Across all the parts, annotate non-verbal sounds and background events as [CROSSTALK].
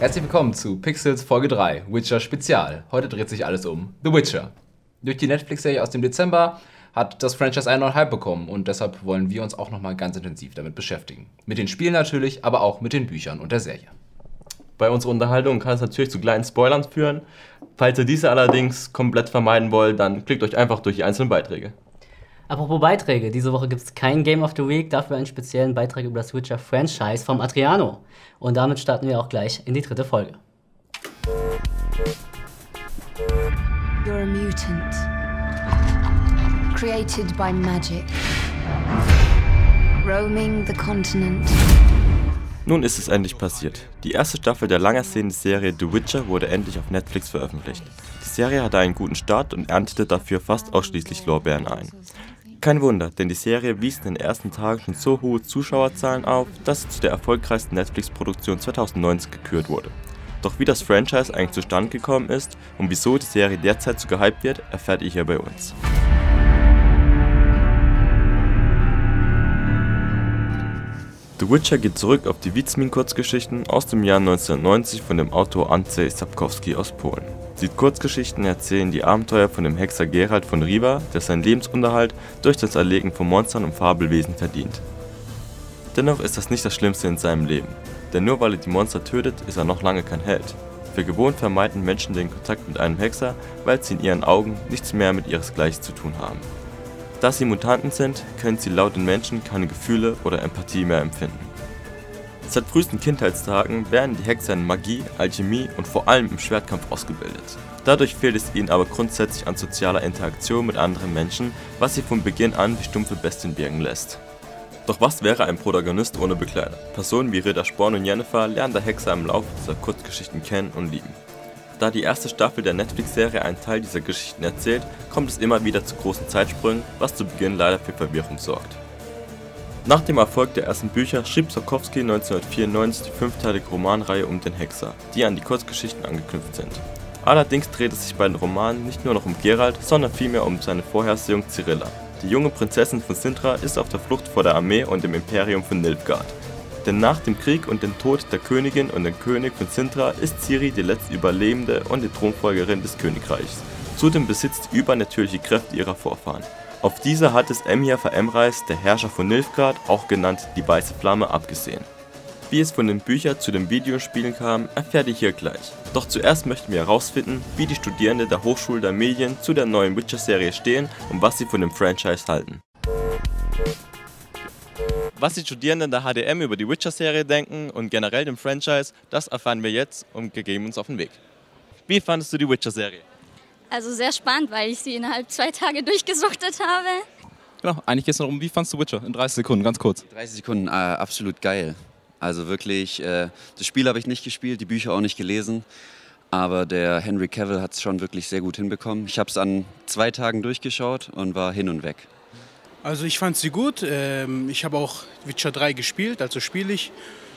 Herzlich willkommen zu Pixels Folge 3, Witcher Spezial. Heute dreht sich alles um The Witcher. Durch die Netflix-Serie aus dem Dezember hat das Franchise Hype bekommen und deshalb wollen wir uns auch nochmal ganz intensiv damit beschäftigen. Mit den Spielen natürlich, aber auch mit den Büchern und der Serie. Bei unserer Unterhaltung kann es natürlich zu kleinen Spoilern führen. Falls ihr diese allerdings komplett vermeiden wollt, dann klickt euch einfach durch die einzelnen Beiträge. Apropos Beiträge, diese Woche gibt es kein Game of the Week, dafür einen speziellen Beitrag über das Witcher-Franchise vom Adriano. Und damit starten wir auch gleich in die dritte Folge. You're a mutant. Created by magic. Roaming the continent. Nun ist es endlich passiert. Die erste Staffel der lang ersehnten Serie The Witcher wurde endlich auf Netflix veröffentlicht. Die Serie hatte einen guten Start und erntete dafür fast ausschließlich Lorbeeren ein. Kein Wunder, denn die Serie wies in den ersten Tagen schon so hohe Zuschauerzahlen auf, dass sie zu der erfolgreichsten Netflix-Produktion 2019 gekürt wurde. Doch wie das Franchise eigentlich zustande gekommen ist und wieso die Serie derzeit so gehypt wird, erfährt ihr hier bei uns. The Witcher geht zurück auf die Wiedźmin-Kurzgeschichten aus dem Jahr 1990 von dem Autor Andrzej Sapkowski aus Polen. Die Kurzgeschichten erzählen die Abenteuer von dem Hexer Geralt von Riva, der seinen Lebensunterhalt durch das Erlegen von Monstern und Fabelwesen verdient. Dennoch ist das nicht das Schlimmste in seinem Leben, denn nur weil er die Monster tötet, ist er noch lange kein Held. Für gewohnt vermeiden Menschen den Kontakt mit einem Hexer, weil sie in ihren Augen nichts mehr mit ihresgleichen zu tun haben. Da sie Mutanten sind, können sie laut den Menschen keine Gefühle oder Empathie mehr empfinden. Seit frühesten Kindheitstagen werden die Hexer in Magie, Alchemie und vor allem im Schwertkampf ausgebildet. Dadurch fehlt es ihnen aber grundsätzlich an sozialer Interaktion mit anderen Menschen, was sie von Beginn an wie stumpfe Bestien wirken lässt. Doch was wäre ein Protagonist ohne Begleiter? Personen wie Ritter Sporn und Jennifer lernen der Hexer im Laufe dieser Kurzgeschichten kennen und lieben. Da die erste Staffel der Netflix-Serie einen Teil dieser Geschichten erzählt, kommt es immer wieder zu großen Zeitsprüngen, was zu Beginn leider für Verwirrung sorgt. Nach dem Erfolg der ersten Bücher schrieb Sokowski 1994 die fünfteilige Romanreihe um den Hexer, die an die Kurzgeschichten angeknüpft sind. Allerdings dreht es sich bei den Romanen nicht nur noch um Geralt, sondern vielmehr um seine Vorhersehung Cyrilla. Die junge Prinzessin von Sintra ist auf der Flucht vor der Armee und dem Imperium von Nilfgaard. Denn nach dem Krieg und dem Tod der Königin und dem König von Sintra ist Ciri die letzte Überlebende und die Thronfolgerin des Königreichs. Zudem besitzt sie übernatürliche Kräfte ihrer Vorfahren. Auf diese hat es Emhyr Veremreis, der Herrscher von Nilfgaard, auch genannt die Weiße Flamme, abgesehen. Wie es von den Büchern zu den Videospielen kam, erfährt ihr hier gleich. Doch zuerst möchten wir herausfinden, wie die Studierenden der Hochschule der Medien zu der neuen Witcher-Serie stehen und was sie von dem Franchise halten. Was die Studierenden der HDM über die Witcher-Serie denken und generell dem Franchise, das erfahren wir jetzt und gegeben uns auf den Weg. Wie fandest du die Witcher-Serie? Also sehr spannend, weil ich sie innerhalb zwei Tage durchgesuchtet habe. Genau, eigentlich geht es noch um, wie fandest du Witcher? In 30 Sekunden, ganz kurz. 30 Sekunden, äh, absolut geil. Also wirklich, äh, das Spiel habe ich nicht gespielt, die Bücher auch nicht gelesen. Aber der Henry Cavill hat es schon wirklich sehr gut hinbekommen. Ich habe es an zwei Tagen durchgeschaut und war hin und weg. Also ich fand sie gut. Ähm, ich habe auch Witcher 3 gespielt, also spiele ich.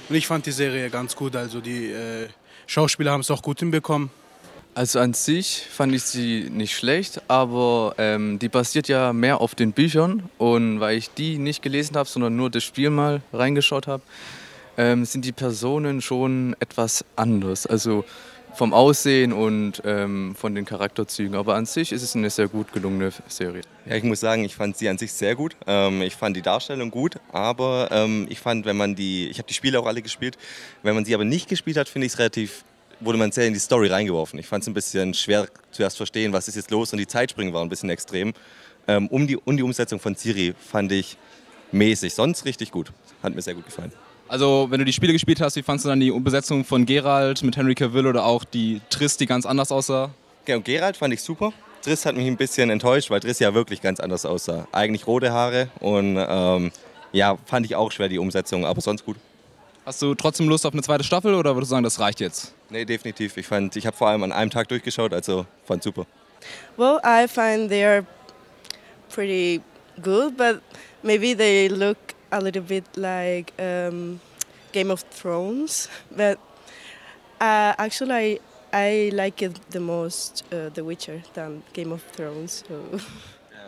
Und ich fand die Serie ganz gut. Also die äh, Schauspieler haben es auch gut hinbekommen. Also an sich fand ich sie nicht schlecht, aber ähm, die basiert ja mehr auf den Büchern. Und weil ich die nicht gelesen habe, sondern nur das Spiel mal reingeschaut habe, ähm, sind die Personen schon etwas anders. Also vom Aussehen und ähm, von den Charakterzügen. Aber an sich ist es eine sehr gut gelungene Serie. Ja, ich muss sagen, ich fand sie an sich sehr gut. Ähm, ich fand die Darstellung gut, aber ähm, ich fand, wenn man die, ich habe die Spiele auch alle gespielt, wenn man sie aber nicht gespielt hat, finde ich es relativ, wurde man sehr in die Story reingeworfen. Ich fand es ein bisschen schwer zuerst verstehen, was ist jetzt los und die Zeitsprünge waren ein bisschen extrem. Ähm, um, die, um die Umsetzung von Siri fand ich mäßig, sonst richtig gut. Hat mir sehr gut gefallen. Also, wenn du die Spiele gespielt hast, wie fandest du dann die Besetzung von Geralt mit Henry Cavill oder auch die Triss, die ganz anders aussah? Ja, und Geralt fand ich super. Triss hat mich ein bisschen enttäuscht, weil Triss ja wirklich ganz anders aussah. Eigentlich rote Haare und ähm, ja, fand ich auch schwer die Umsetzung, aber sonst gut. Hast du trotzdem Lust auf eine zweite Staffel oder würdest du sagen, das reicht jetzt? Nee, definitiv. Ich fand, ich habe vor allem an einem Tag durchgeschaut, also fand super. Well, I find they are pretty good, but maybe they look a little bit like um, Game of Thrones. [LAUGHS] But uh, actually, I, I like it the most, uh, The Witcher, than Game of Thrones. So. [LAUGHS]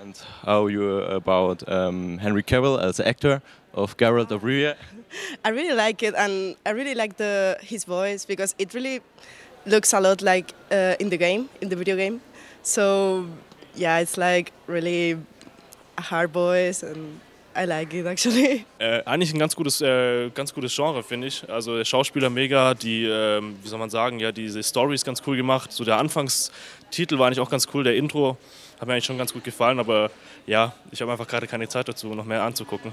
And how you about um, Henry Cavill as actor of Geralt of Rivia? I really like it, and I really like the his voice because it really looks a lot like uh, in the game, in the video game. So yeah, it's like really a hard voice, and I like it actually. [LAUGHS] Äh, eigentlich ein ganz gutes, äh, ganz gutes Genre, finde ich. Also der Schauspieler mega, die, ähm, wie soll man sagen, ja, diese Story ist ganz cool gemacht. So der Anfangstitel war eigentlich auch ganz cool, der Intro hat mir eigentlich schon ganz gut gefallen, aber ja, ich habe einfach gerade keine Zeit dazu, noch mehr anzugucken.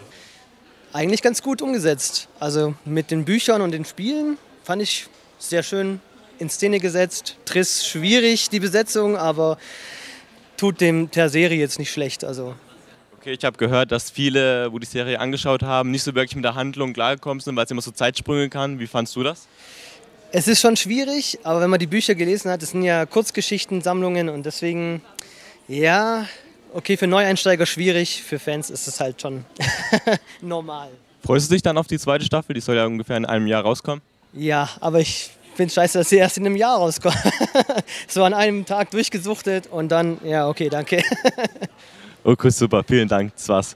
Eigentlich ganz gut umgesetzt. Also mit den Büchern und den Spielen fand ich sehr schön in Szene gesetzt. Triss schwierig, die Besetzung, aber tut dem der Serie jetzt nicht schlecht. Also Okay, ich habe gehört, dass viele, wo die Serie angeschaut haben, nicht so wirklich mit der Handlung klargekommen sind, weil es immer so Zeitsprünge kann. Wie fandst du das? Es ist schon schwierig, aber wenn man die Bücher gelesen hat, es sind ja Kurzgeschichtensammlungen und deswegen, ja, okay, für Neueinsteiger schwierig, für Fans ist es halt schon [LAUGHS] normal. Freust du dich dann auf die zweite Staffel? Die soll ja ungefähr in einem Jahr rauskommen. Ja, aber ich finde es scheiße, dass sie erst in einem Jahr rauskommt. [LAUGHS] so an einem Tag durchgesuchtet und dann, ja, okay, danke. [LAUGHS] Okay, super, vielen Dank, das war's.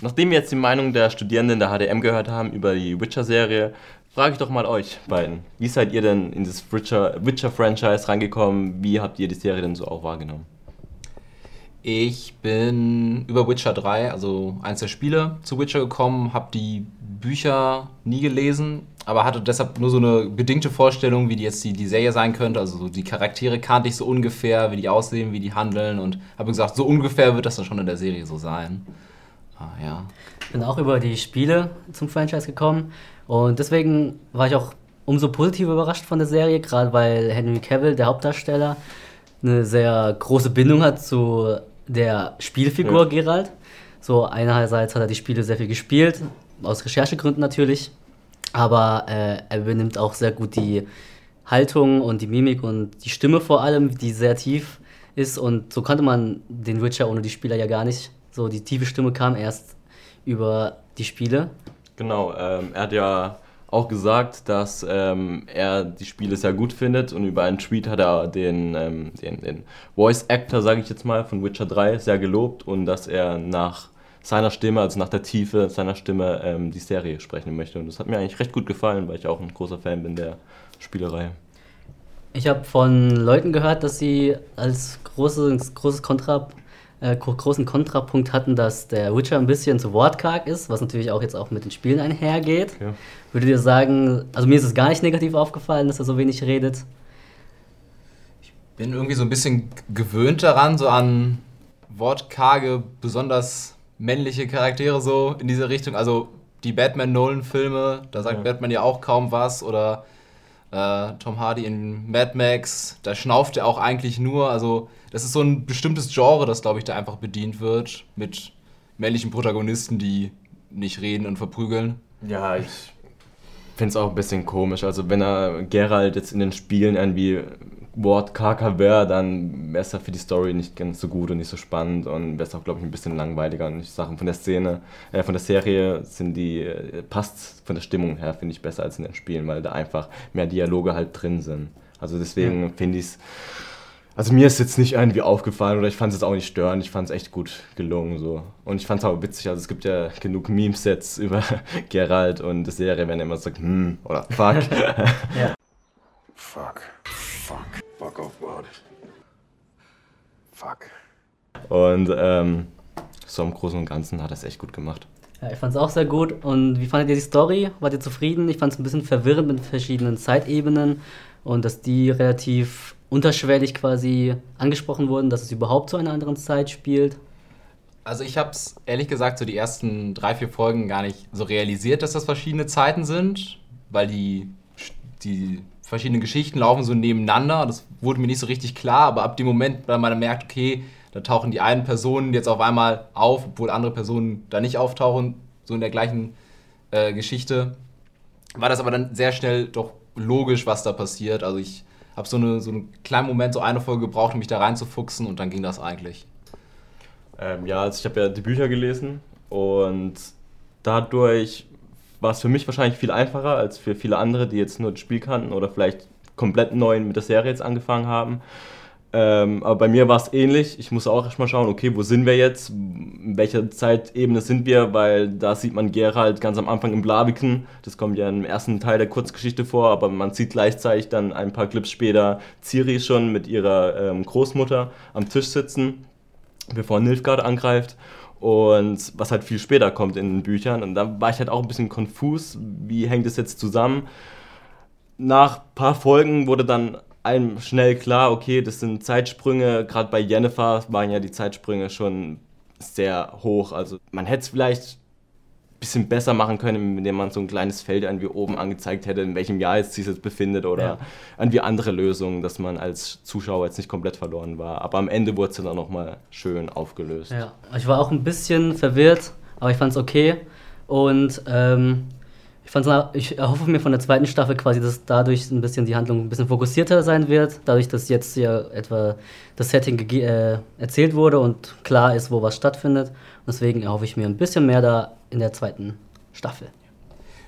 Nachdem wir jetzt die Meinung der Studierenden der HDM gehört haben über die Witcher-Serie, frage ich doch mal euch beiden. Wie seid ihr denn in das Witcher-Franchise Witcher reingekommen? Wie habt ihr die Serie denn so auch wahrgenommen? Ich bin über Witcher 3, also eins der Spiele, zu Witcher gekommen, habe die Bücher nie gelesen, aber hatte deshalb nur so eine bedingte Vorstellung, wie die jetzt die, die Serie sein könnte. Also so die Charaktere kannte ich so ungefähr, wie die aussehen, wie die handeln und habe gesagt, so ungefähr wird das dann schon in der Serie so sein. Ah, ja. Ich bin auch über die Spiele zum Franchise gekommen und deswegen war ich auch umso positiver überrascht von der Serie, gerade weil Henry Cavill, der Hauptdarsteller, eine sehr große Bindung hat zu der Spielfigur ja. Geralt. So einerseits hat er die Spiele sehr viel gespielt, aus Recherchegründen natürlich, aber äh, er übernimmt auch sehr gut die Haltung und die Mimik und die Stimme vor allem, die sehr tief ist. Und so konnte man den Witcher ohne die Spieler ja gar nicht. So, die tiefe Stimme kam erst über die Spiele. Genau, ähm, er hat ja auch gesagt, dass ähm, er die Spiele sehr gut findet und über einen Tweet hat er den, ähm, den, den Voice Actor, sage ich jetzt mal, von Witcher 3 sehr gelobt und dass er nach seiner Stimme, also nach der Tiefe seiner Stimme, ähm, die Serie sprechen möchte. Und das hat mir eigentlich recht gut gefallen, weil ich auch ein großer Fan bin der Spielerei. Ich habe von Leuten gehört, dass sie als großes, großes Kontra, äh, großen Kontrapunkt hatten, dass der Witcher ein bisschen zu wortkarg ist, was natürlich auch jetzt auch mit den Spielen einhergeht. Okay. Würdet ihr sagen, also mir ist es gar nicht negativ aufgefallen, dass er so wenig redet? Ich bin irgendwie so ein bisschen gewöhnt daran, so an wortkarge, besonders männliche Charaktere so in diese Richtung. Also die Batman-Nolan-Filme, da sagt ja. Batman ja auch kaum was. Oder äh, Tom Hardy in Mad Max, da schnauft er auch eigentlich nur. Also das ist so ein bestimmtes Genre, das, glaube ich, da einfach bedient wird. Mit männlichen Protagonisten, die nicht reden und verprügeln. Ja, ich finde es auch ein bisschen komisch. Also wenn er Geralt jetzt in den Spielen irgendwie Wort Kaka wäre, dann wäre es ja für die Story nicht ganz so gut und nicht so spannend und wäre es auch, glaube ich, ein bisschen langweiliger. Und ich Sachen von der Szene, äh, von der Serie sind die, äh, passt von der Stimmung her, finde ich, besser als in den Spielen, weil da einfach mehr Dialoge halt drin sind. Also deswegen ja. finde ich es. Also mir ist jetzt nicht irgendwie aufgefallen oder ich fand es jetzt auch nicht störend, ich fand es echt gut gelungen so. Und ich fand es auch witzig, also es gibt ja genug Meme-Sets [LAUGHS] über Geralt und die Serie, wenn er immer sagt, hm oder fuck. [LAUGHS] ja. [LAUGHS] Fuck. Fuck. Fuck off, God. Fuck. Und ähm, so im Großen und Ganzen hat er es echt gut gemacht. Ja, ich fand es auch sehr gut. Und wie fandet ihr die Story? Wart ihr zufrieden? Ich fand es ein bisschen verwirrend mit verschiedenen Zeitebenen und dass die relativ unterschwellig quasi angesprochen wurden, dass es überhaupt zu einer anderen Zeit spielt. Also ich habe es ehrlich gesagt so die ersten drei, vier Folgen gar nicht so realisiert, dass das verschiedene Zeiten sind, weil die, die verschiedene Geschichten laufen so nebeneinander. Das wurde mir nicht so richtig klar, aber ab dem Moment, weil man merkt, okay, da tauchen die einen Personen jetzt auf einmal auf, obwohl andere Personen da nicht auftauchen, so in der gleichen äh, Geschichte, war das aber dann sehr schnell doch logisch, was da passiert. Also ich habe so, eine, so einen kleinen Moment, so eine Folge gebraucht, um mich da reinzufuchsen und dann ging das eigentlich. Ähm, ja, also ich habe ja die Bücher gelesen und dadurch war es für mich wahrscheinlich viel einfacher als für viele andere, die jetzt nur das Spiel kannten oder vielleicht komplett neu mit der Serie jetzt angefangen haben. Ähm, aber bei mir war es ähnlich. Ich muss auch erstmal schauen, okay, wo sind wir jetzt? In welcher Zeitebene sind wir? Weil da sieht man Gerald ganz am Anfang im Blaviken. Das kommt ja im ersten Teil der Kurzgeschichte vor, aber man sieht gleichzeitig dann ein paar Clips später Ciri schon mit ihrer ähm, Großmutter am Tisch sitzen, bevor Nilfgaard angreift. Und was halt viel später kommt in den Büchern. Und da war ich halt auch ein bisschen konfus. Wie hängt es jetzt zusammen? Nach ein paar Folgen wurde dann einem schnell klar, okay, das sind Zeitsprünge. Gerade bei Jennifer waren ja die Zeitsprünge schon sehr hoch. Also man hätte es vielleicht bisschen besser machen können, indem man so ein kleines Feld irgendwie oben angezeigt hätte, in welchem Jahr jetzt sich jetzt befindet oder ja. irgendwie andere Lösungen, dass man als Zuschauer jetzt nicht komplett verloren war. Aber am Ende wurde es dann auch nochmal schön aufgelöst. Ja, ich war auch ein bisschen verwirrt, aber ich fand es okay. Und ähm, ich, fand's, ich erhoffe mir von der zweiten Staffel quasi, dass dadurch ein bisschen die Handlung ein bisschen fokussierter sein wird, dadurch, dass jetzt ja etwa das Setting äh, erzählt wurde und klar ist, wo was stattfindet. Deswegen erhoffe ich mir ein bisschen mehr da in der zweiten Staffel.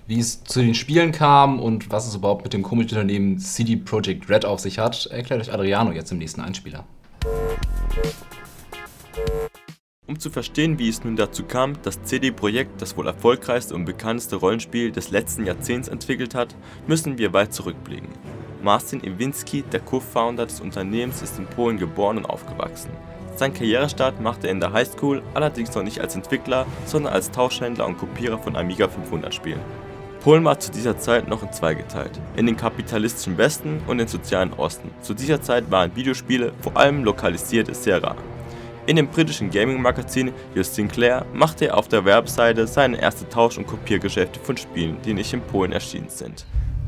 Wie es zu den Spielen kam und was es überhaupt mit dem komischen Unternehmen CD Projekt Red auf sich hat, erklärt euch Adriano jetzt im nächsten Einspieler. Um zu verstehen, wie es nun dazu kam, dass CD Projekt das wohl erfolgreichste und bekannteste Rollenspiel des letzten Jahrzehnts entwickelt hat, müssen wir weit zurückblicken. Marcin Iwinski, der Co-Founder des Unternehmens, ist in Polen geboren und aufgewachsen. Sein Karrierestart machte er in der Highschool, allerdings noch nicht als Entwickler, sondern als Tauschhändler und Kopierer von Amiga 500 Spielen. Polen war zu dieser Zeit noch in zwei geteilt, in den kapitalistischen Westen und den sozialen Osten. Zu dieser Zeit waren Videospiele, vor allem lokalisiert, sehr rar. In dem britischen Gaming-Magazin Just Sinclair machte er auf der Webseite seine erste Tausch- und Kopiergeschäfte von Spielen, die nicht in Polen erschienen sind.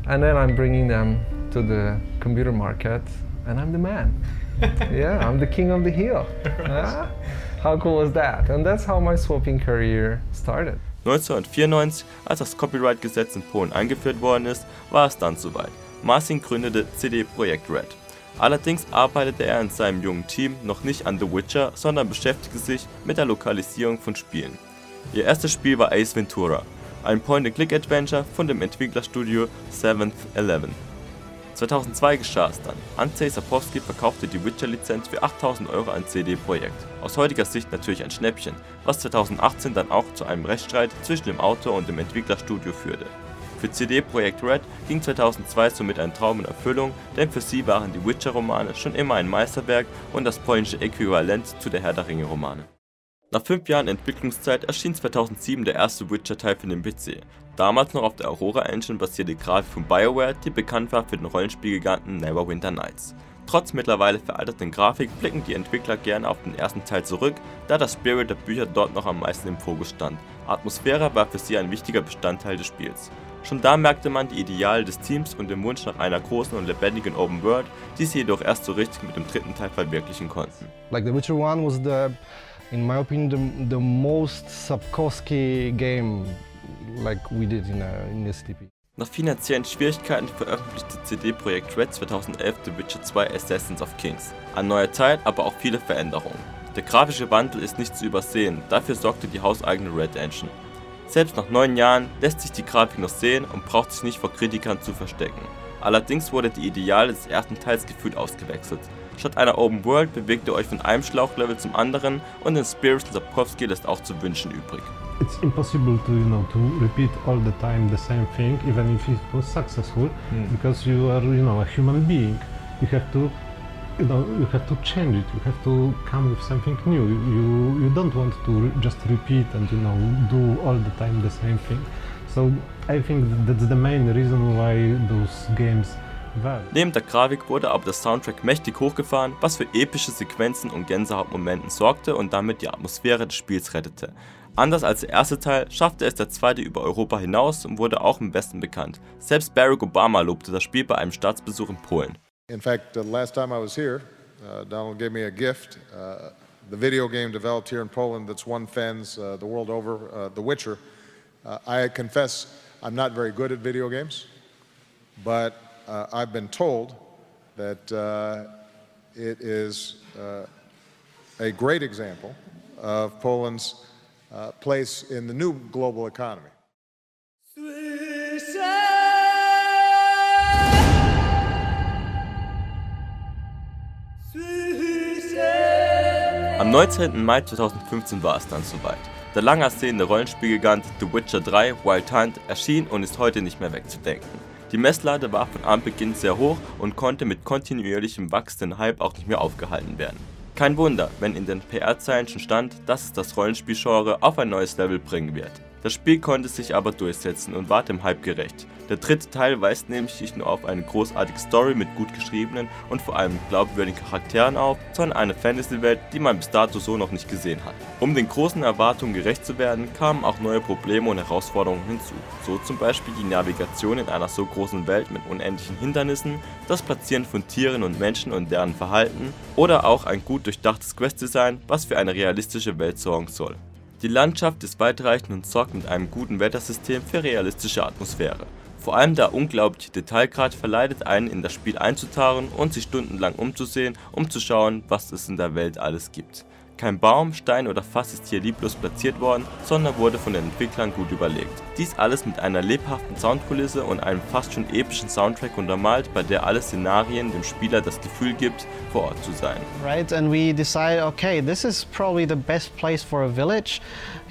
And then I'm bringing them to the computer market and I'm the man. [LAUGHS] yeah, I'm the king of the hill. Yeah? [LAUGHS] How cool was that? And that's how my swapping career started. 1994, als das Copyright-Gesetz in Polen eingeführt worden ist, war es dann soweit. Marcin gründete CD Projekt Red. Allerdings arbeitete er in seinem jungen Team noch nicht an The Witcher, sondern beschäftigte sich mit der Lokalisierung von Spielen. Ihr erstes Spiel war Ace Ventura, ein Point-and-Click-Adventure von dem Entwicklerstudio Seventh Eleven. 2002 geschah es dann. Andrzej Sapkowski verkaufte die Witcher-Lizenz für 8000 Euro an CD Projekt. Aus heutiger Sicht natürlich ein Schnäppchen, was 2018 dann auch zu einem Rechtsstreit zwischen dem Autor und dem Entwicklerstudio führte. Für CD Projekt Red ging 2002 somit ein Traum in Erfüllung, denn für sie waren die Witcher-Romane schon immer ein Meisterwerk und das polnische Äquivalent zu der Herr der Ringe-Romane. Nach fünf Jahren Entwicklungszeit erschien 2007 der erste Witcher-Teil für den PC. Damals noch auf der Aurora Engine basierte Grafik von BioWare, die bekannt war für den Rollenspielgiganten Neverwinter Nights. Trotz mittlerweile veralterten Grafik blicken die Entwickler gerne auf den ersten Teil zurück, da das Spirit der Bücher dort noch am meisten im Fokus stand. Atmosphäre war für sie ein wichtiger Bestandteil des Spiels. Schon da merkte man die Ideale des Teams und den Wunsch nach einer großen und lebendigen Open World, die sie jedoch erst so richtig mit dem dritten Teil verwirklichen konnten. Like The Witcher 1 was the, in my opinion, the, the most Sapkowski game like we did in, uh, in SDP. Nach finanziellen Schwierigkeiten veröffentlichte CD Projekt Red 2011 The Witcher 2 Assassins of Kings. An neue Zeit, aber auch viele Veränderungen. Der grafische Wandel ist nicht zu übersehen, dafür sorgte die hauseigene Red Engine. Selbst nach neun Jahren lässt sich die Grafik noch sehen und braucht sich nicht vor Kritikern zu verstecken. Allerdings wurde die Ideale des ersten Teils gefühlt ausgewechselt. Statt einer Open World bewegt ihr euch von einem Schlauchlevel zum anderen und in Spirits und Sapkowski lässt auch zu wünschen übrig. It's impossible to you know to repeat all the time the same thing even if it was successful mm. because you are you know a human being. You have to you know you have to change it you have to come with something new you you don't want to just repeat and you know do all the time the same thing so i think that's the main reason why those games Neben der Grafik wurde aber der Soundtrack mächtig hochgefahren, was für epische Sequenzen und Gänsehautmomenten sorgte und damit die Atmosphäre des Spiels rettete. Anders als der erste Teil schaffte es der zweite über Europa hinaus und wurde auch im Westen bekannt. Selbst Barack Obama lobte das Spiel bei einem Staatsbesuch in Polen. In fact, the last time I was here, uh, Donald gave me a gift. Uh, the video game developed here in Poland that's won fans uh, the world over, uh, The Witcher. Uh, I confess I'm not very good at video games, but uh, I've been told that uh, it is uh, a great example of Poland's uh, place in the new global economy. Am 19. Mai 2015 war es dann soweit. Der lang ersehene Rollenspielgigant The Witcher 3 Wild Hunt erschien und ist heute nicht mehr wegzudenken. Die Messlade war von Anbeginn sehr hoch und konnte mit kontinuierlichem wachsenden Hype auch nicht mehr aufgehalten werden. Kein Wunder, wenn in den PR-Zeilen schon stand, dass es das Rollenspielgenre auf ein neues Level bringen wird. Das Spiel konnte sich aber durchsetzen und war dem Hype gerecht. Der dritte Teil weist nämlich nicht nur auf eine großartige Story mit gut geschriebenen und vor allem glaubwürdigen Charakteren auf, sondern eine Fantasy-Welt, die man bis dato so noch nicht gesehen hat. Um den großen Erwartungen gerecht zu werden, kamen auch neue Probleme und Herausforderungen hinzu. So zum Beispiel die Navigation in einer so großen Welt mit unendlichen Hindernissen, das Platzieren von Tieren und Menschen und deren Verhalten oder auch ein gut durchdachtes Questdesign, was für eine realistische Welt sorgen soll. Die Landschaft ist weitreichend und sorgt mit einem guten Wettersystem für realistische Atmosphäre. Vor allem der unglaubliche Detailgrad verleitet einen in das Spiel einzutauchen und sich stundenlang umzusehen, um zu schauen, was es in der Welt alles gibt. Kein Baum, Stein oder Fass ist hier lieblos platziert worden, sondern wurde von den Entwicklern gut überlegt. Dies alles mit einer lebhaften Soundkulisse und einem fast schon epischen Soundtrack untermalt, bei der alle Szenarien dem Spieler das Gefühl gibt, vor Ort zu sein. Right, and we decided, okay, this is probably the best place for a village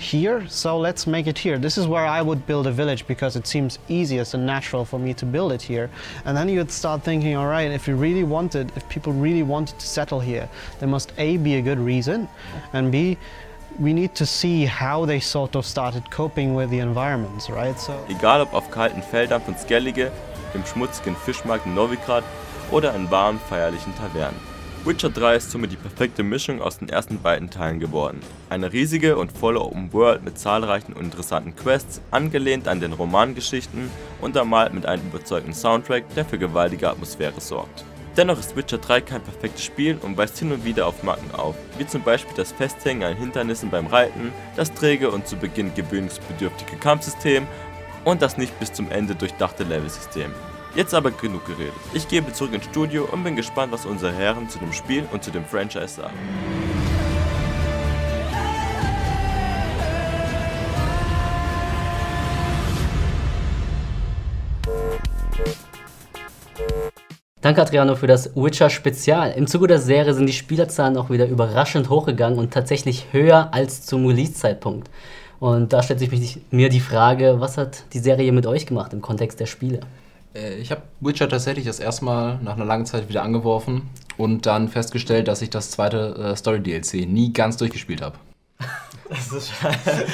here, so let's make it here. This is where I would build a village because it seems easiest and natural for me to build it here. And then you'd start thinking, all right, if you really wanted, if people really wanted to settle here, there must A, be a good reason, and B, we need to see how they sort of started coping with the environments, right? So Egal ob auf kalten Feldern von Skellige, im schmutzigen Fischmarkt in Novigrad oder in warmen, feierlichen Tavernen. Witcher 3 ist somit die perfekte Mischung aus den ersten beiden Teilen geworden. Eine riesige und volle Open World mit zahlreichen und interessanten Quests, angelehnt an den Romangeschichten, untermalt mit einem überzeugenden Soundtrack, der für gewaltige Atmosphäre sorgt. Dennoch ist Witcher 3 kein perfektes Spiel und weist hin und wieder auf Macken auf, wie zum Beispiel das Festhängen an Hindernissen beim Reiten, das träge und zu Beginn gewöhnungsbedürftige Kampfsystem und das nicht bis zum Ende durchdachte Levelsystem. Jetzt aber genug geredet. Ich gebe zurück ins Studio und bin gespannt, was unsere Herren zu dem Spiel und zu dem Franchise sagen. Danke Adriano für das Witcher Spezial. Im Zuge der Serie sind die Spielerzahlen auch wieder überraschend hochgegangen und tatsächlich höher als zum Release-Zeitpunkt. Und da stellt sich mir die Frage, was hat die Serie mit euch gemacht im Kontext der Spiele? Äh, Ich habe Witcher tatsächlich das erste Mal nach einer langen Zeit wieder angeworfen und dann festgestellt, dass ich das zweite äh, Story-DLC nie ganz durchgespielt habe. [LAUGHS] Das ist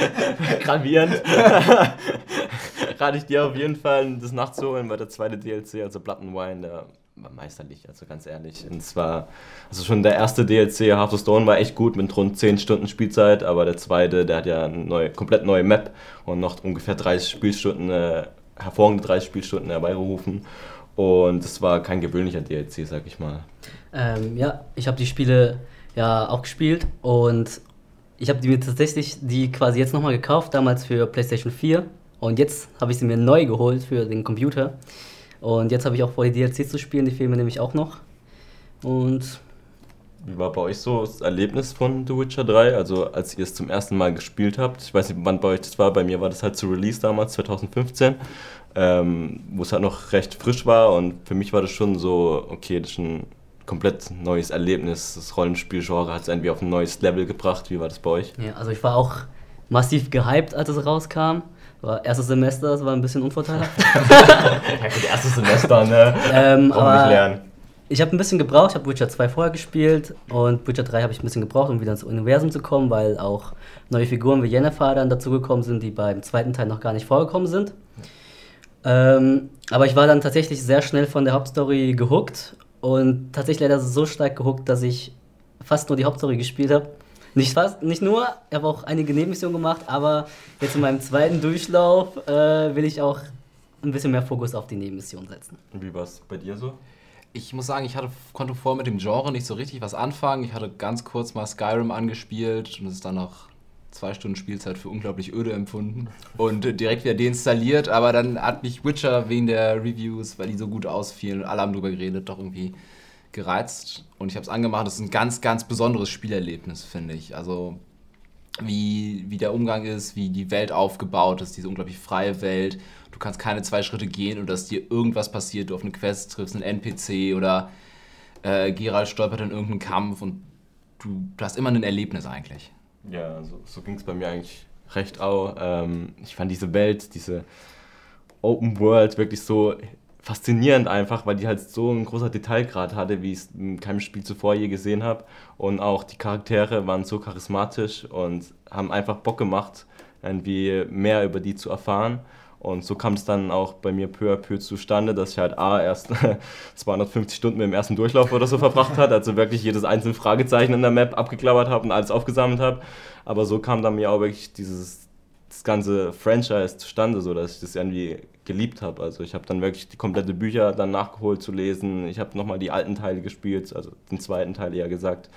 [LAUGHS] gravierend. [LAUGHS] Rate ich dir auf jeden Fall, das nachzuholen, weil der zweite DLC, also Blood and Wine, der war meisterlich, also ganz ehrlich. Und zwar, also schon der erste DLC, Heart of Stone, war echt gut mit rund 10 Stunden Spielzeit, aber der zweite, der hat ja eine neue, komplett neue Map und noch ungefähr 30 Spielstunden, äh, hervorragende 30 Spielstunden herbeigerufen. Und es war kein gewöhnlicher DLC, sag ich mal. Ähm, ja, ich habe die Spiele ja auch gespielt und ich habe mir tatsächlich die quasi jetzt nochmal gekauft, damals für PlayStation 4 und jetzt habe ich sie mir neu geholt für den Computer und jetzt habe ich auch vor, die DLCs zu spielen, die fehlen mir nämlich auch noch und Wie war bei euch so das Erlebnis von The Witcher 3? Also als ihr es zum ersten Mal gespielt habt, ich weiß nicht, wann bei euch das war, bei mir war das halt zu Release damals, 2015, ähm, wo es halt noch recht frisch war und für mich war das schon so, okay, das ist ein komplett neues Erlebnis. Das Rollenspielgenre hat es irgendwie auf ein neues Level gebracht. Wie war das bei euch? ja, also ich war auch massiv gehypt, als es rauskam. War erstes Semester, das war ein bisschen unvorteilhaft. [LAUGHS] ja, gut, erstes Semester, ne? ähm, Brauchen aber nicht lernen. Ich habe ein bisschen gebraucht, ich habe Witcher 2 vorher gespielt und Witcher 3 habe ich ein bisschen gebraucht, um wieder ins Universum zu kommen, weil auch neue Figuren wie Yennefer dann dazugekommen sind, die beim zweiten Teil noch gar nicht vorgekommen sind. Ähm, aber ich war dann tatsächlich sehr schnell von der Hauptstory gehuckt und tatsächlich leider so stark gehuckt, dass ich fast nur die Hauptstory gespielt habe. Nicht fast, nicht nur, ich habe auch einige Nebenmissionen gemacht, aber jetzt in meinem zweiten Durchlauf äh, will ich auch ein bisschen mehr Fokus auf die Nebenmissionen setzen. Wie war es bei dir so? Ich muss sagen, ich hatte, konnte vorher mit dem Genre nicht so richtig was anfangen. Ich hatte ganz kurz mal Skyrim angespielt und es ist dann nach zwei Stunden Spielzeit für unglaublich öde empfunden und direkt wieder deinstalliert. Aber dann hat mich Witcher wegen der Reviews, weil die so gut ausfielen und alle haben drüber geredet, doch irgendwie gereizt. Und ich habe es angemacht. Das ist ein ganz, ganz besonderes Spielerlebnis, finde ich. Also wie, wie der Umgang ist, wie die Welt aufgebaut ist, diese unglaublich freie Welt. Du kannst keine zwei Schritte gehen und dass dir irgendwas passiert, du auf eine Quest triffst, einen NPC oder äh, Geralt stolpert in irgendeinen Kampf und du, du hast immer ein Erlebnis eigentlich. Ja, so, so ging es bei mir eigentlich recht auch. Ähm, ich fand diese Welt, diese Open World wirklich so faszinierend einfach, weil die halt so ein großer Detailgrad hatte, wie ich es in keinem Spiel zuvor je gesehen habe. Und auch die Charaktere waren so charismatisch und haben einfach Bock gemacht, irgendwie mehr über die zu erfahren. Und so kam es dann auch bei mir peu à peu zustande, dass ich halt A, erst [LAUGHS] 250 Stunden mit dem ersten Durchlauf oder so verbracht hat, also wirklich jedes einzelne Fragezeichen in der Map abgeklappert habe und alles aufgesammelt habe. Aber so kam dann mir auch wirklich dieses das ganze Franchise zustande, so dass ich das irgendwie geliebt habe. Also ich habe dann wirklich die komplette Bücher dann nachgeholt zu lesen. Ich habe nochmal die alten Teile gespielt, also den zweiten Teil eher gesagt.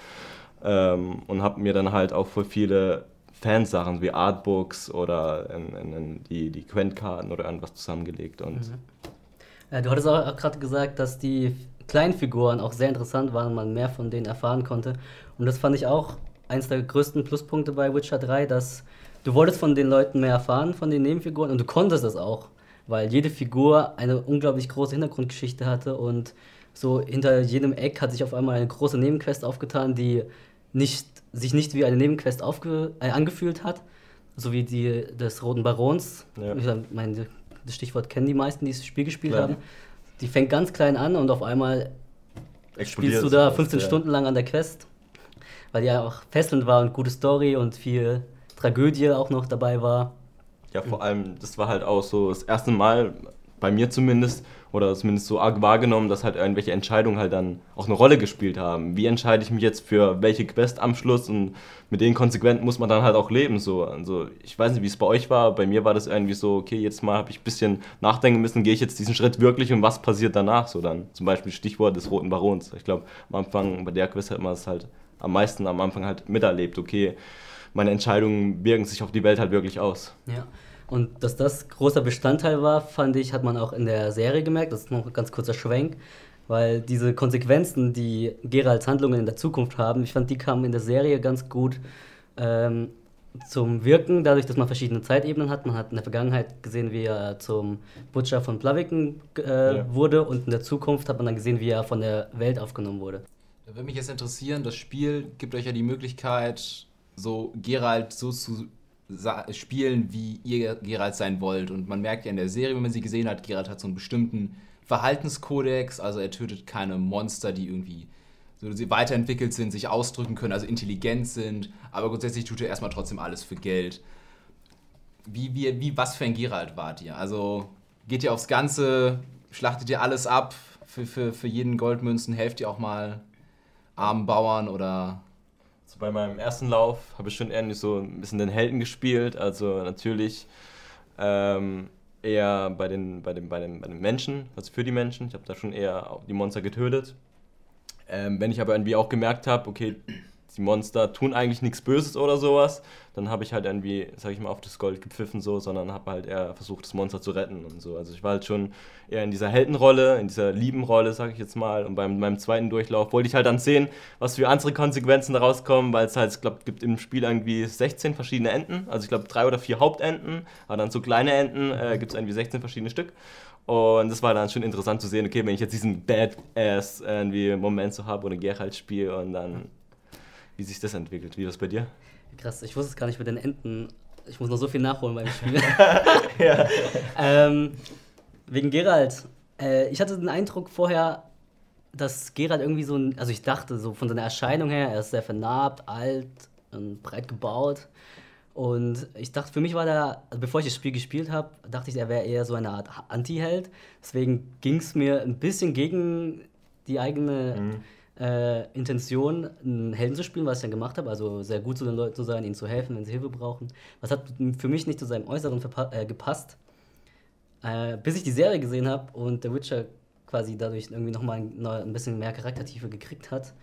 Ähm, und habe mir dann halt auch voll viele Fansachen wie Artbooks oder in, in, in die, die Quentkarten oder irgendwas zusammengelegt. Und Mhm. Ja, du hattest auch gerade gesagt, dass die kleinen Figuren auch sehr interessant waren und man mehr von denen erfahren konnte. Und das fand ich auch eines der größten Pluspunkte bei Witcher 3, dass du wolltest von den Leuten mehr erfahren, von den Nebenfiguren, und du konntest es auch, weil jede Figur eine unglaublich große Hintergrundgeschichte hatte und so hinter jedem Eck hat sich auf einmal eine große Nebenquest aufgetan, die nicht, sich nicht wie eine Nebenquest aufge, äh, angefühlt hat, so wie die des Roten Barons. Ja. Ich meine, das Stichwort kennen die meisten, die das Spiel gespielt Klar. haben. Die fängt ganz klein an und auf einmal Explodiert spielst du da es, 15 ja. Stunden lang an der Quest, weil die ja auch fesselnd war und gute Story und viel Tragödie auch noch dabei war. Ja, vor allem, das war halt auch so das erste Mal, bei mir zumindest, oder zumindest so arg wahrgenommen, dass halt irgendwelche Entscheidungen halt dann auch eine Rolle gespielt haben. Wie entscheide ich mich jetzt für welche Quest am Schluss und mit den Konsequenzen muss man dann halt auch leben. So. Also ich weiß nicht, wie es bei euch war, bei mir war das irgendwie so, okay, jetzt mal habe ich ein bisschen nachdenken müssen, gehe ich jetzt diesen Schritt wirklich und was passiert danach? So dann zum Beispiel Stichwort des Roten Barons. Ich glaube, am Anfang bei der Quest hat man es halt am meisten am Anfang halt miterlebt, okay, meine Entscheidungen wirken sich auf die Welt halt wirklich aus. Ja. Und dass das großer Bestandteil war, fand ich, hat man auch in der Serie gemerkt. Das ist noch ein ganz kurzer Schwenk, weil diese Konsequenzen, die Geralds Handlungen in der Zukunft haben, ich fand, die kamen in der Serie ganz gut ähm, zum Wirken, dadurch, dass man verschiedene Zeitebenen hat. Man hat in der Vergangenheit gesehen, wie er zum Butcher von Blaviken äh, Ja. wurde und in der Zukunft hat man dann gesehen, wie er von der Welt aufgenommen wurde. Da würde mich jetzt interessieren, das Spiel gibt euch ja die Möglichkeit, so Geralt so zu spielen, wie ihr Geralt sein wollt. Und man merkt ja in der Serie, wenn man sie gesehen hat, Geralt hat so einen bestimmten Verhaltenskodex, also er tötet keine Monster, die irgendwie so sie weiterentwickelt sind, sich ausdrücken können, also intelligent sind, aber grundsätzlich tut er erstmal trotzdem alles für Geld. Wie, wie, wie, was für ein Geralt wart ihr? Also geht ihr aufs Ganze, schlachtet ihr alles ab, für, für, für jeden Goldmünzen helft ihr auch mal armen Bauern oder So bei meinem ersten Lauf habe ich schon eher nicht so ein bisschen den Helden gespielt. Also natürlich ähm, eher bei den, bei, den, bei, den, bei den Menschen, also für die Menschen. Ich habe da schon eher die Monster getötet. Ähm, wenn ich aber irgendwie auch gemerkt habe, okay, die Monster tun eigentlich nichts Böses oder sowas, dann habe ich halt irgendwie, sag ich mal, auf das Gold gepfiffen so, sondern habe halt eher versucht, das Monster zu retten und so. Also ich war halt schon eher in dieser Heldenrolle, in dieser lieben Rolle, sag ich jetzt mal. Und beim meinem zweiten Durchlauf wollte ich halt dann sehen, was für andere Konsequenzen daraus kommen, weil es halt, ich glaube, gibt im Spiel irgendwie 16 verschiedene Enden. Also ich glaube, drei oder vier Hauptenden, aber dann so kleine Enden äh, gibt es irgendwie 16 verschiedene Stück. Und das war dann schon interessant zu sehen, okay, wenn ich jetzt diesen Badass irgendwie Moment so habe oder Geralt spiele und dann, wie sich das entwickelt. Wie war das bei dir? Krass, ich wusste es gar nicht mit den Enten. Ich muss noch so viel nachholen beim Spiel. [LAUGHS] [LAUGHS] Ja. ähm, wegen Geralt. Äh, ich hatte den Eindruck vorher, dass Geralt irgendwie so ein. Also ich dachte so von seiner Erscheinung her, er ist sehr vernarbt, alt und breit gebaut. Und ich dachte, für mich war der, also bevor ich das Spiel gespielt habe, dachte ich, er wäre eher so eine Art Anti-Held. Deswegen ging es mir ein bisschen gegen die eigene äh, Intention, einen Helden zu spielen, was ich dann gemacht habe. Also sehr gut zu den Leuten zu sein, ihnen zu helfen, wenn sie Hilfe brauchen. Was hat für mich nicht zu seinem Äußeren äh, gepasst. Äh, bis ich die Serie gesehen habe und der Witcher quasi dadurch irgendwie nochmal ein, ein bisschen mehr Charaktertiefe gekriegt hat,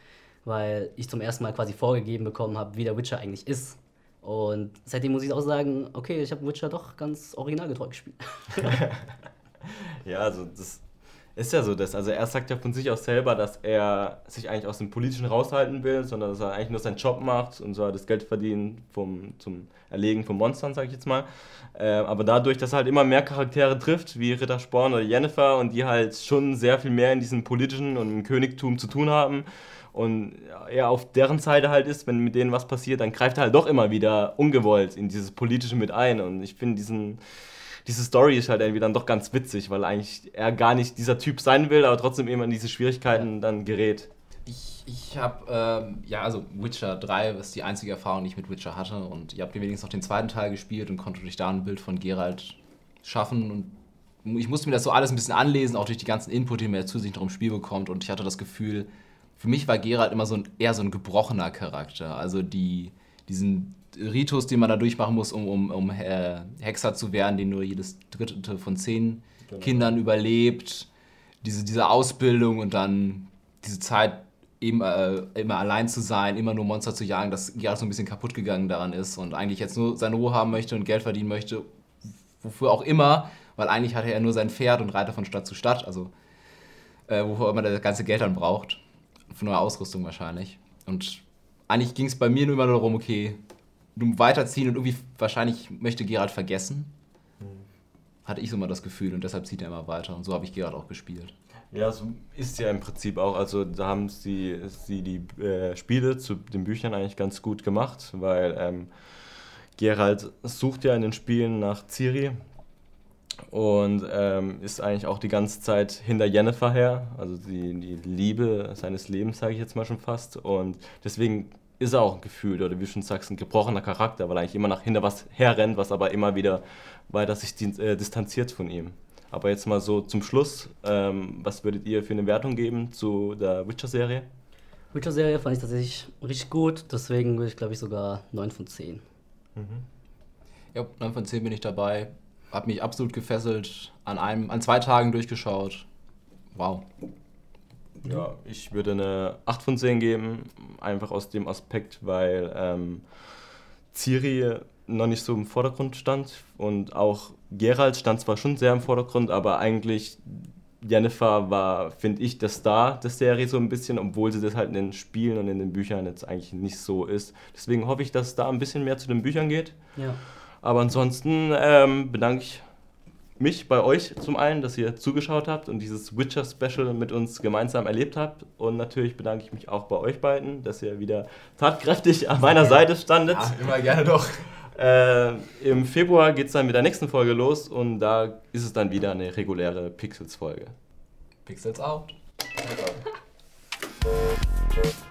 weil ich zum ersten Mal quasi vorgegeben bekommen habe, wie der Witcher eigentlich ist. Und seitdem muss ich auch sagen, okay, ich habe Witcher doch ganz originalgetreu gespielt. [LAUGHS] Ja, also das ist ja so das. Also er sagt ja von sich aus selber, dass er sich eigentlich aus dem Politischen raushalten will, sondern dass er eigentlich nur seinen Job macht und so das Geld verdienen vom, zum Erlegen von Monstern, sag ich jetzt mal. Äh, aber dadurch, dass er halt immer mehr Charaktere trifft, wie Ritter Sporn oder Jennifer, und die halt schon sehr viel mehr in diesem politischen und im Königtum zu tun haben und er auf deren Seite halt ist, wenn mit denen was passiert, dann greift er halt doch immer wieder ungewollt in dieses Politische mit ein. Und ich finde diesen diese Story ist halt irgendwie dann doch ganz witzig, weil eigentlich er gar nicht dieser Typ sein will, aber trotzdem immer in diese Schwierigkeiten dann gerät. Ich, ich habe, ähm, ja, also Witcher 3 ist die einzige Erfahrung, die ich mit Witcher hatte. Und ihr habt wenigstens noch den zweiten Teil gespielt und konntet euch da ein Bild von Geralt schaffen. Und ich musste mir das so alles ein bisschen anlesen, auch durch die ganzen Input, die man ja zusätzlich noch im Spiel bekommt. Und ich hatte das Gefühl, für mich war Geralt immer so ein, eher so ein gebrochener Charakter. Also die, diesen Ritus, den man da durchmachen muss, um, um, um äh, Hexer zu werden, den nur jedes dritte von zehn genau. Kindern überlebt. Diese, diese Ausbildung und dann diese Zeit eben, äh, immer allein zu sein, immer nur Monster zu jagen, dass Geralt so ein bisschen kaputt gegangen daran ist und eigentlich jetzt nur seine Ruhe haben möchte und Geld verdienen möchte, wofür auch immer, weil eigentlich hatte er nur sein Pferd und reiter von Stadt zu Stadt, also äh, wofür immer das ganze Geld dann braucht. Für neue Ausrüstung wahrscheinlich. Und eigentlich ging es bei mir nur immer darum, okay, weiterziehen und irgendwie wahrscheinlich möchte Gerald vergessen. Mhm. Hatte ich so mal das Gefühl und deshalb zieht er immer weiter und so habe ich Gerald auch gespielt. Ja, so ist ja im Prinzip auch. Also da haben sie, sie die äh, Spiele zu den Büchern eigentlich ganz gut gemacht, weil ähm, Gerald sucht ja in den Spielen nach Ciri und ähm, ist eigentlich auch die ganze Zeit hinter Jennifer her, also die, die Liebe seines Lebens, sage ich jetzt mal schon fast. Und deswegen ist er auch ein Gefühl oder wie du schon sagst, ein gebrochener Charakter, weil er eigentlich immer nach hinter was herrennt, was aber immer wieder weiter sich äh, distanziert von ihm. Aber jetzt mal so zum Schluss, ähm, was würdet ihr für eine Wertung geben zu der Witcher-Serie? Witcher-Serie fand ich tatsächlich richtig gut, deswegen würde ich glaube ich sogar 9 von 10. Mhm. Ja, 9 von 10 bin ich dabei. Hab mich absolut gefesselt, an, einem, an zwei Tagen durchgeschaut. Wow. Ja, ich würde eine 8 von 10 geben, einfach aus dem Aspekt, weil ähm, Ciri noch nicht so im Vordergrund stand und auch Gerald stand zwar schon sehr im Vordergrund, aber eigentlich Jennifer war, finde ich, der Star der Serie so ein bisschen, obwohl sie das halt in den Spielen und in den Büchern jetzt eigentlich nicht so ist. Deswegen hoffe ich, dass es da ein bisschen mehr zu den Büchern geht. Ja. Aber ansonsten ähm, bedanke ich mich bei euch zum einen, dass ihr zugeschaut habt und dieses Witcher-Special mit uns gemeinsam erlebt habt. Und natürlich bedanke ich mich auch bei euch beiden, dass ihr wieder tatkräftig an meiner Seite standet. Ja, immer gerne doch. Äh, Im Februar geht es dann mit der nächsten Folge los und da ist es dann wieder eine reguläre Pixels-Folge. Pixels out. [LAUGHS]